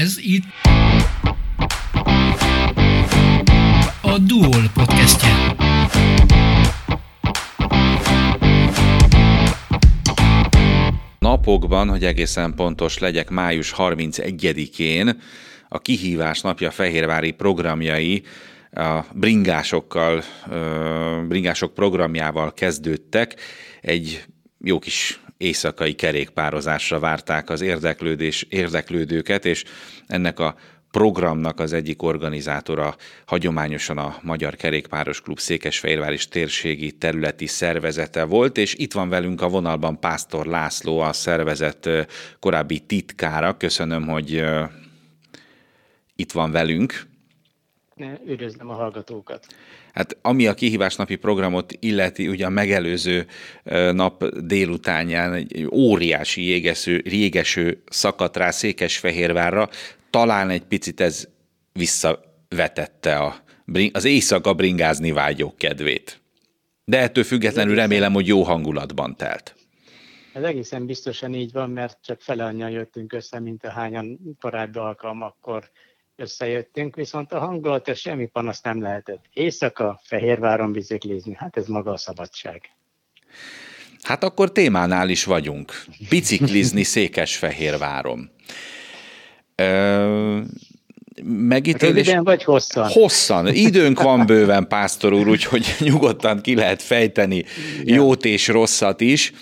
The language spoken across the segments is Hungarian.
Ez itt a Duol podcastje. Napokban, hogy egészen pontos legyek, május 31-én a kihívás napja fehérvári programjai a bringásokkal, bringások programjával kezdődtek. Egy jó kis éjszakai kerékpározásra várták az érdeklődés, érdeklődőket, és ennek a programnak az egyik organizátora hagyományosan a Magyar Kerékpáros Klub Székesfehérvár és térségi területi szervezete volt, és itt van velünk a vonalban Pásztor László, a szervezet korábbi titkára. Köszönöm, hogy itt van velünk. Üdvözlöm a hallgatókat. Hát ami a kihívás napi programot illeti, ugye a megelőző nap délutánján egy óriási jégeső, jégeső szakadt rá Székesfehérvárra, talán egy picit ez visszavetette a, az éjszaka bringázni vágyók kedvét. De ettől függetlenül remélem, hogy jó hangulatban telt. Ez egészen biztosan így van, mert csak fele annyian jöttünk össze, mint a hányan korábbi alkalmakkor összejöttünk, viszont a hangulat, semmi panasz nem lehetett. Éjszaka Fehérváron biciklizni, hát ez maga a szabadság. Hát akkor témánál is vagyunk. Biciklizni Székesfehérváron. Ö, megítélés... Röviden vagy hosszan? Hosszan. Időnk van bőven, pásztor úr, úgyhogy nyugodtan ki lehet fejteni jót és rosszat is.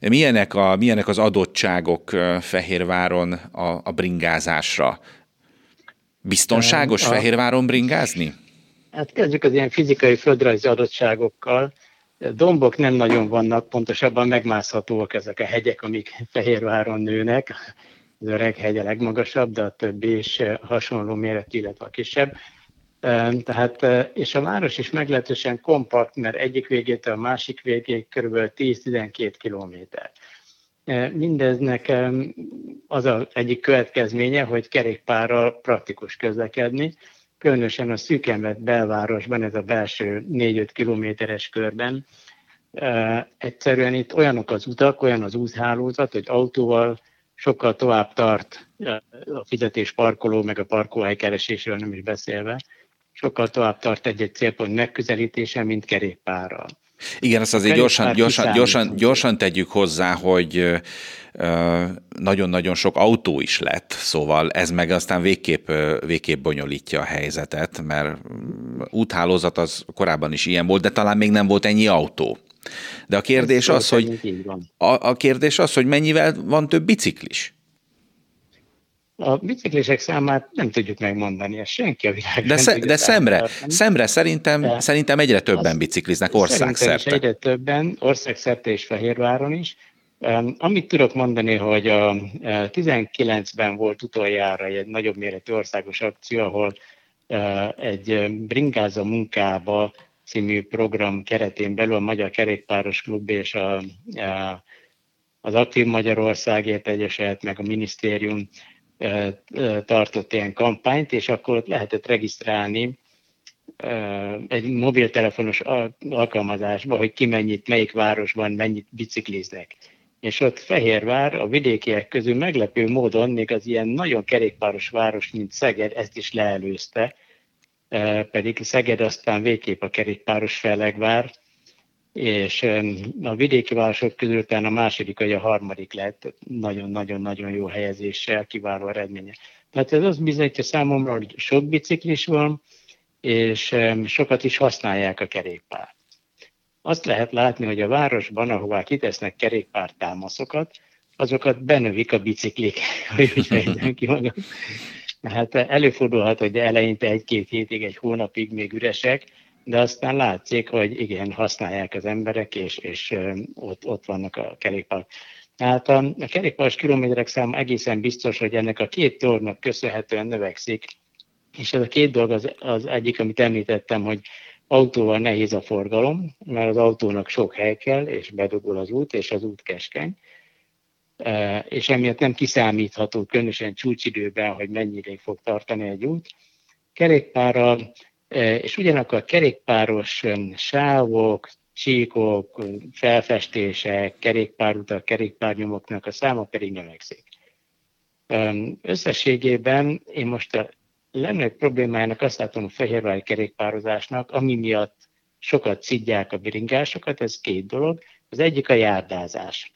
Milyenek, a, milyenek az adottságok Fehérváron a, a bringázásra? Biztonságos a, Fehérváron bringázni? Hát kezdjük az ilyen fizikai földrajzi adottságokkal. Dombok nem nagyon vannak, pontosabban megmászhatóak ezek a hegyek, amik Fehérváron nőnek. Az öreg hegy a legmagasabb, de a többi is hasonló méretű, illetve a kisebb. Tehát, és a város is meglehetősen kompakt, mert egyik végétől a másik végéig kb. 10-12 kilométer. Mindeznek az az egyik következménye, hogy kerékpárral praktikus közlekedni, különösen a szűkenvet belvárosban, ez a belső 4-5 kilométeres körben. Egyszerűen itt olyanok az utak, olyan az úthálózat, hogy autóval sokkal tovább tart a fizetés parkoló, meg a parkolóhely keresésről nem is beszélve, sokkal tovább tart egy-egy célpont megközelítése, mint kerékpárral. Igen, azt azért gyorsan, gyorsan, gyorsan, gyorsan tegyük hozzá, hogy nagyon-nagyon sok autó is lett, szóval ez meg aztán végképp, végképp bonyolítja a helyzetet, mert úthálózat az korábban is ilyen volt, de talán még nem volt ennyi autó. De a kérdés az, hogy a, a kérdés az, hogy mennyivel van több biciklis? A biciklisek számát nem tudjuk megmondani, ezt senki a világ De, sze, de szemre, szemre szerintem, de szerintem egyre többen bicikliznek országszerte. egyre többen, országszerte és Fehérváron is. Amit tudok mondani, hogy a 19-ben volt utoljára egy nagyobb méretű országos akció, ahol e, egy Bringáza munkába című program keretén belül a Magyar Kerékpáros Klub és a, az Aktív Magyarországért Egyesület, meg a minisztérium tartott ilyen kampányt, és akkor ott lehetett regisztrálni egy mobiltelefonos alkalmazásba, hogy ki mennyit, melyik városban mennyit bicikliznek. És ott Fehérvár a vidékiek közül meglepő módon még az ilyen nagyon kerékpáros város, mint Szeged, ezt is leelőzte, pedig Szeged aztán végképp a kerékpáros fellegvár, és a vidéki városok közül talán a második vagy a harmadik lett nagyon-nagyon-nagyon jó helyezéssel, kiváló eredménye. Tehát ez az bizonyítja számomra, hogy sok biciklis van, és sokat is használják a kerékpárt. Azt lehet látni, hogy a városban, ahová kitesznek kerékpártámaszokat, azokat benövik a biciklik, hogy úgy fejtem ki magam. Hát előfordulhat, hogy eleinte egy-két hétig, egy hónapig még üresek, de aztán látszik, hogy igen, használják az emberek, és, és ott, ott vannak a kerékpár. Tehát a, a kerékpáros kilométerek száma egészen biztos, hogy ennek a két dolognak köszönhetően növekszik, és ez a két dolog az, az egyik, amit említettem, hogy autóval nehéz a forgalom, mert az autónak sok hely kell, és bedugul az út, és az út keskeny, és emiatt nem kiszámítható, különösen csúcsidőben, hogy mennyire fog tartani egy út. Kerékpárral és ugyanakkor a kerékpáros sávok, csíkok, felfestések, kerékpárutak, kerékpárnyomoknak a száma pedig növekszik. Összességében én most a legnagyobb problémájának azt látom a fehérvári kerékpározásnak, ami miatt sokat szidják a bringásokat, ez két dolog. Az egyik a járdázás.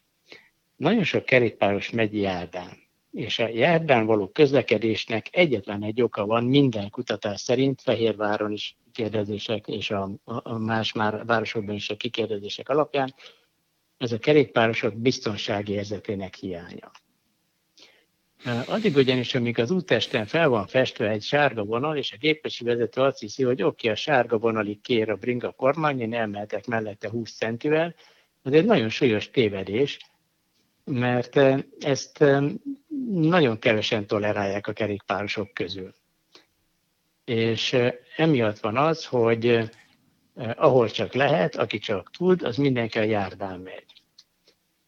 Nagyon sok kerékpáros megy járdán, és a járdán való közlekedésnek egyetlen egy oka van minden kutatás szerint, Fehérváron is kérdezések, és a, a más már városokban is a kikérdezések alapján, ez a kerékpárosok biztonsági érzetének hiánya. Addig ugyanis, amíg az útesten fel van festve egy sárga vonal, és a gépesi vezető azt hiszi, hogy oké, a sárga vonalig kér a bringa kormány, én elmehetek mellette 20 centivel, az egy nagyon súlyos tévedés, mert ezt nagyon kevesen tolerálják a kerékpárosok közül. És emiatt van az, hogy ahol csak lehet, aki csak tud, az mindenki a járdán megy.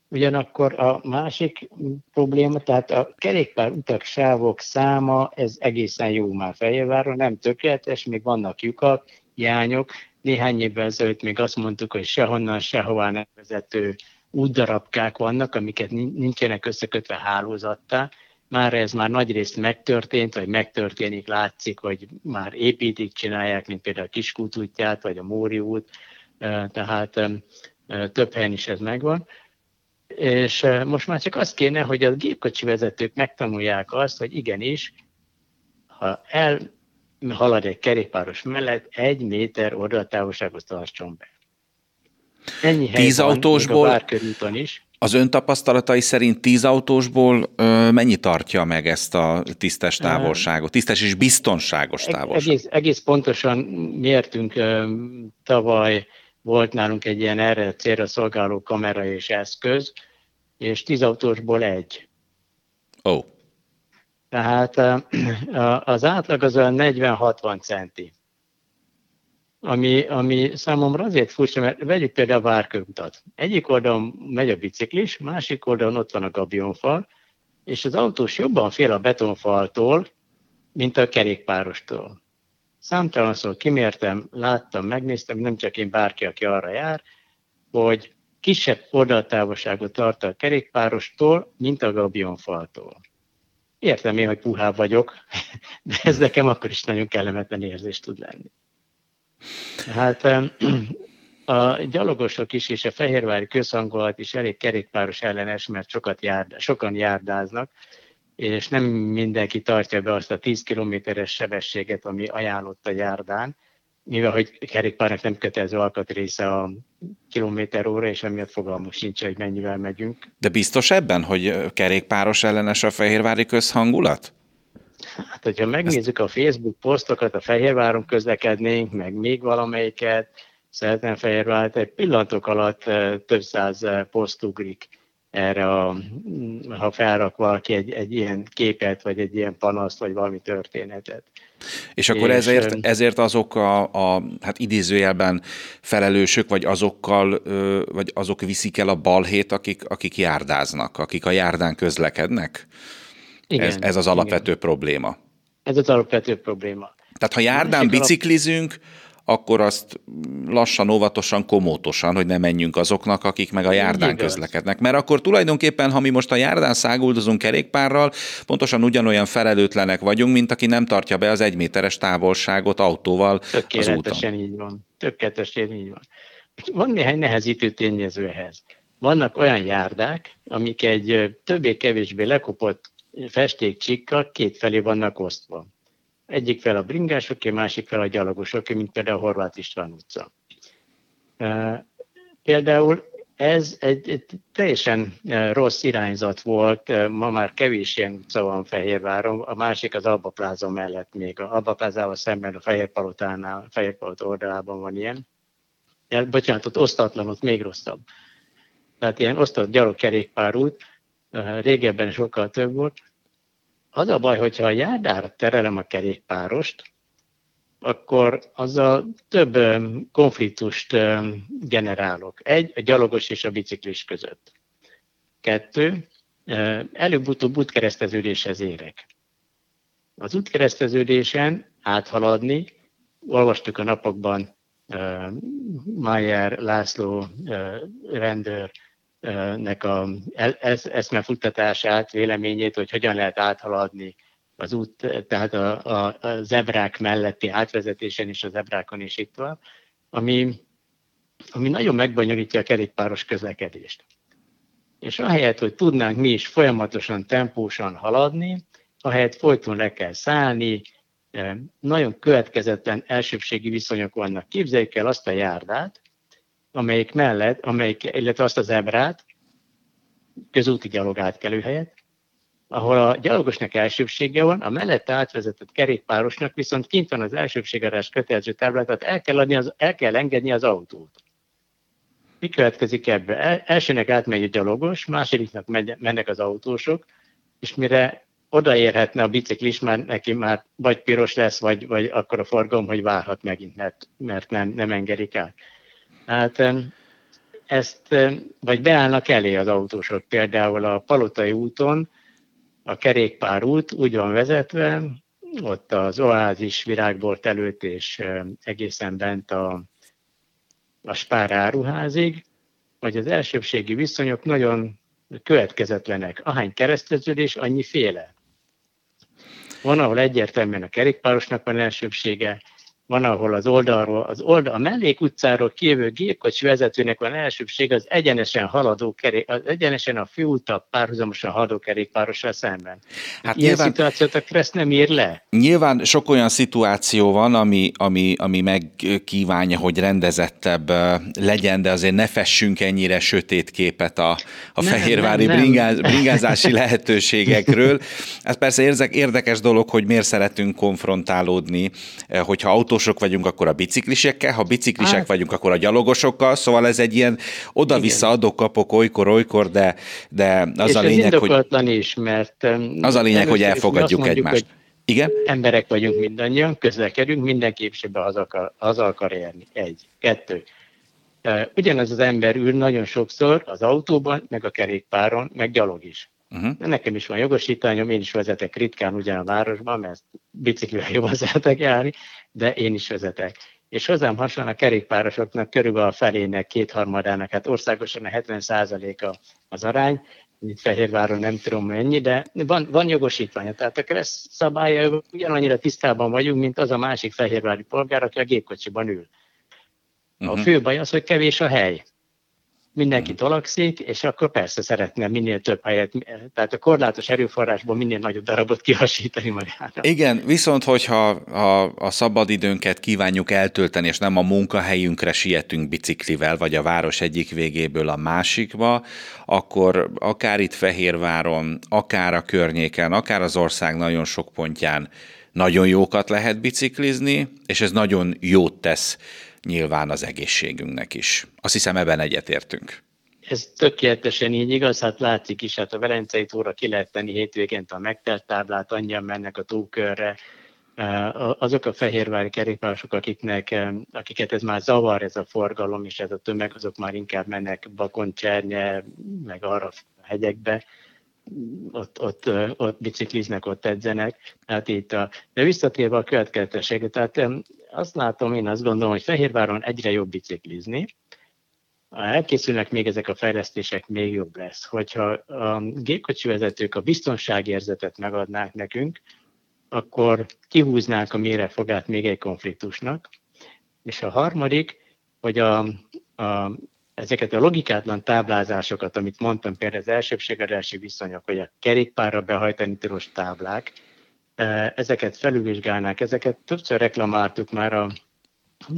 Ugyanakkor a másik probléma, tehát a kerékpár utak sávok száma, ez egészen jó már Fehérváron, nem tökéletes, még vannak lyukak, hiányok. Néhány évvel ezelőtt még azt mondtuk, hogy sehonnan, sehová nem vezető útdarabkák vannak, amiket nincsenek összekötve hálózattá. Már ez már nagyrészt megtörtént, vagy megtörténik, látszik, hogy már építik, csinálják, mint például a Kiskút útját, vagy a Móri út, tehát több helyen is ez megvan. És most már csak az kéne, hogy a gépkocsi vezetők megtanulják azt, hogy igenis, ha elhalad egy kerékpáros mellett, egy méter oldaltávolságot tartson be. Ennyi tíz van, autósból, is. Az ön tapasztalatai szerint tíz autósból ö, mennyi tartja meg ezt a tisztes távolságot, tisztes és biztonságos távolságot? Egész, egész pontosan mértünk ö, tavaly volt nálunk egy ilyen erre célra szolgáló kamera és eszköz, és tíz autósból egy. Ó. Oh. Tehát az átlag az olyan 40-60 centi. Ami, ami számomra azért furcsa, mert vegyük például a Várkörutat. Egyik oldalon megy a biciklis, másik oldalon ott van a gabionfal, és az autós jobban fél a betonfaltól, mint a kerékpárostól. Számtalanszor kimértem, láttam, megnéztem, nem csak én, bárki, aki arra jár, hogy kisebb oldaltávolságot tart a kerékpárostól, mint a gabionfaltól. Értem én, hogy puhább vagyok, de ez nekem akkor is nagyon kellemetlen érzés tud lenni. Hát a gyalogosok is és a fehérvári közhangolat is elég kerékpáros ellenes, mert sokat járd, sokan járdáznak, és nem mindenki tartja be azt a 10 kilométeres sebességet, ami ajánlott a járdán, mivel hogy kerékpárnak nem kötelező alkatrésze a kilométer óra, és emiatt fogalmunk sincs, hogy mennyivel megyünk. De biztos ebben, hogy kerékpáros ellenes a fehérvári közhangulat? Hát, hogyha megnézzük a Facebook posztokat, a Fehérváron közlekednénk, meg még valamelyiket, szeretném Fehérvárt, egy pillantok alatt több száz poszt ugrik erre, a, ha felrak valaki egy, egy ilyen képet, vagy egy ilyen panaszt, vagy valami történetet. És akkor és, ezért, ezért azok a, a, hát idézőjelben felelősök, vagy azokkal, vagy azok viszik el a balhét, akik, akik járdáznak, akik a járdán közlekednek? Igen, ez, ez az alapvető igen. probléma. Ez az alapvető probléma. Tehát ha járdán biciklizünk, akkor azt lassan, óvatosan, komótosan, hogy ne menjünk azoknak, akik meg a járdán közlekednek. Mert akkor tulajdonképpen, ha mi most a járdán száguldozunk kerékpárral, pontosan ugyanolyan felelőtlenek vagyunk, mint aki nem tartja be az egyméteres távolságot autóval az úton. így van. Tökéletesen így van. Van néhány nehezítő tényező ehhez. Vannak olyan járdák, amik egy többé-kevésbé lekopott festékcsikkal kétfelé vannak osztva. Egyik fel a bringásoké, másik fel a gyalogosoké, mint például a Horváth István utca. Például ez egy, egy teljesen rossz irányzat volt, ma már kevés ilyen utca van Fehérváron, a másik az Alba Pláza mellett még, a Alba Plázával szemben a Fehérpalotánál, Fehérpalota oldalában van ilyen. Ja, bocsánat, ott osztatlan, ott még rosszabb. Tehát ilyen osztott gyalogkerékpárút, régebben sokkal több volt, az a baj, hogyha a járdára terelem a kerékpárost, akkor azzal több konfliktust generálok. Egy, a gyalogos és a biciklis között. Kettő, előbb-utóbb útkereszteződéshez érek. Az útkereszteződésen áthaladni, olvastuk a napokban Mayer László rendőr nek a eszmefuttatását, véleményét, hogy hogyan lehet áthaladni az út, tehát a, a, a zebrák melletti átvezetésen és a zebrákon is itt van, ami, ami nagyon megbonyolítja a kerékpáros közlekedést. És ahelyett, hogy tudnánk mi is folyamatosan, tempósan haladni, ahelyett folyton le kell szállni, nagyon következetlen elsőbségi viszonyok vannak. Képzeljük el azt a járdát, amelyik mellett, amelyik, illetve azt az ebrát, közúti gyalog átkelő helyet, ahol a gyalogosnak elsőbsége van, a mellette átvezetett kerékpárosnak viszont kint van az elsőbségadás kötelező táblát, tehát el kell, adni az, el kell engedni az autót. Mi következik ebbe? El, elsőnek átmegy a gyalogos, másodiknak mennek az autósok, és mire odaérhetne a biciklis, már neki már vagy piros lesz, vagy, vagy akkor a forgalom, hogy várhat megint, mert, mert nem, nem engedik át. Hát ezt, vagy beállnak elé az autósok. Például a Palotai úton a kerékpárút úgy van vezetve, ott az oázis virágbolt előtt és egészen bent a, a Spár áruházig, hogy az elsőbségi viszonyok nagyon következetlenek. Ahány kereszteződés, annyi féle. Van, ahol egyértelműen a kerékpárosnak van elsőbsége, van, ahol az oldalról, az oldal, a mellék utcáról kijövő gépkocsi vezetőnek van elsőbség az egyenesen haladó kerék, az egyenesen a főúttal párhuzamosan haladó kerékpárossal szemben. Hát Ilyen nyilván, szituációt a Kressz nem ír le. Nyilván sok olyan szituáció van, ami, ami, ami megkívánja, hogy rendezettebb legyen, de azért ne fessünk ennyire sötét képet a, a nem, fehérvári nem, nem. Bringáz, bringázási lehetőségekről. Ez persze érdekes dolog, hogy miért szeretünk konfrontálódni, hogyha autó autósok vagyunk, akkor a biciklisekkel, ha biciklisek hát. vagyunk, akkor a gyalogosokkal, szóval ez egy ilyen oda-vissza adok-kapok olykor-olykor, de, de az És a lényeg, hogy... is, mert... Az a lényeg, hogy elfogadjuk egymást. Hogy igen? Emberek vagyunk mindannyian, közlekedünk, mindenki be az akar, az akar érni. Egy. Kettő. Ugyanaz az ember ül nagyon sokszor az autóban, meg a kerékpáron, meg gyalog is. Uh-huh. Nekem is van jogosítványom, én is vezetek ritkán ugyan a városban, mert biciklivel jobban szeretek járni, de én is vezetek. És hozzám hasonlóan a kerékpárosoknak körülbelül a felének, kétharmadának, hát országosan a 70%-a az arány, itt Fehérváron nem tudom mennyi, de van, van jogosítványa. Tehát a kereszt szabálya ugyanannyira tisztában vagyunk, mint az a másik fehérvári polgár, aki a gépkocsiban ül. A uh-huh. fő baj az, hogy kevés a hely mindenki hmm. tolakszik, és akkor persze szeretne minél több helyet, tehát a korlátos erőforrásból minél nagyobb darabot kihasítani magára. Igen, viszont hogyha a, a szabadidőnket kívánjuk eltölteni, és nem a munkahelyünkre sietünk biciklivel, vagy a város egyik végéből a másikba, akkor akár itt Fehérváron, akár a környéken, akár az ország nagyon sok pontján nagyon jókat lehet biciklizni, és ez nagyon jót tesz nyilván az egészségünknek is. Azt hiszem ebben egyetértünk. Ez tökéletesen így igaz, hát látszik is, hát a Velencei tóra ki lehet tenni hétvégén a megtelt táblát, annyian mennek a tókörre, azok a fehérvári kerékpárosok, akiknek, akiket ez már zavar, ez a forgalom és ez a tömeg, azok már inkább mennek Bakon, Csernye, meg arra a hegyekbe, ott, ott, ott bicikliznek, ott edzenek. Hát itt a, de visszatérve a következetességre, tehát azt látom, én azt gondolom, hogy Fehérváron egyre jobb biciklizni, ha elkészülnek még ezek a fejlesztések, még jobb lesz. Hogyha a gépkocsi vezetők a biztonságérzetet megadnák nekünk, akkor kihúznák a mérefogát még egy konfliktusnak. És a harmadik, hogy a, a, ezeket a logikátlan táblázásokat, amit mondtam, például az elsőbségadási viszonyok, hogy a kerékpárra behajtani tilos táblák, ezeket felülvizsgálnák, ezeket többször reklamáltuk már a,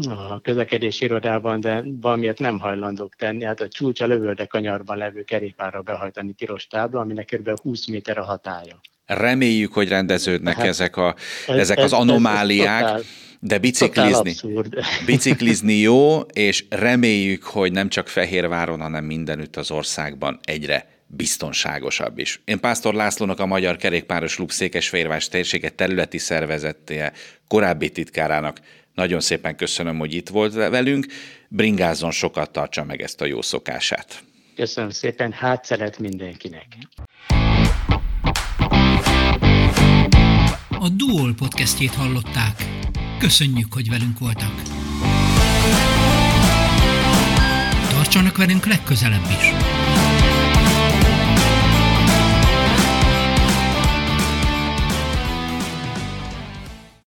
a közlekedési irodában, de valamiért nem hajlandók tenni. Hát a csúcs a lövölde kanyarban levő kerékpárra behajtani tilos tábla, aminek kb. 20 méter a hatája. Reméljük, hogy rendeződnek hát, ezek, a, ez, ezek ez, az anomáliák. Ez, ez totál, de biciklizni, biciklizni jó, és reméljük, hogy nem csak Fehérváron, hanem mindenütt az országban egyre biztonságosabb is. Én Pásztor Lászlónak a Magyar Kerékpáros Klub Székesfehérvás térsége területi szervezettéje, korábbi titkárának nagyon szépen köszönöm, hogy itt volt velünk. Bringázzon sokat tartsa meg ezt a jó szokását. Köszönöm szépen, hát szeret mindenkinek. A Duol podcastjét hallották. Köszönjük, hogy velünk voltak. Tartsanak velünk legközelebb is!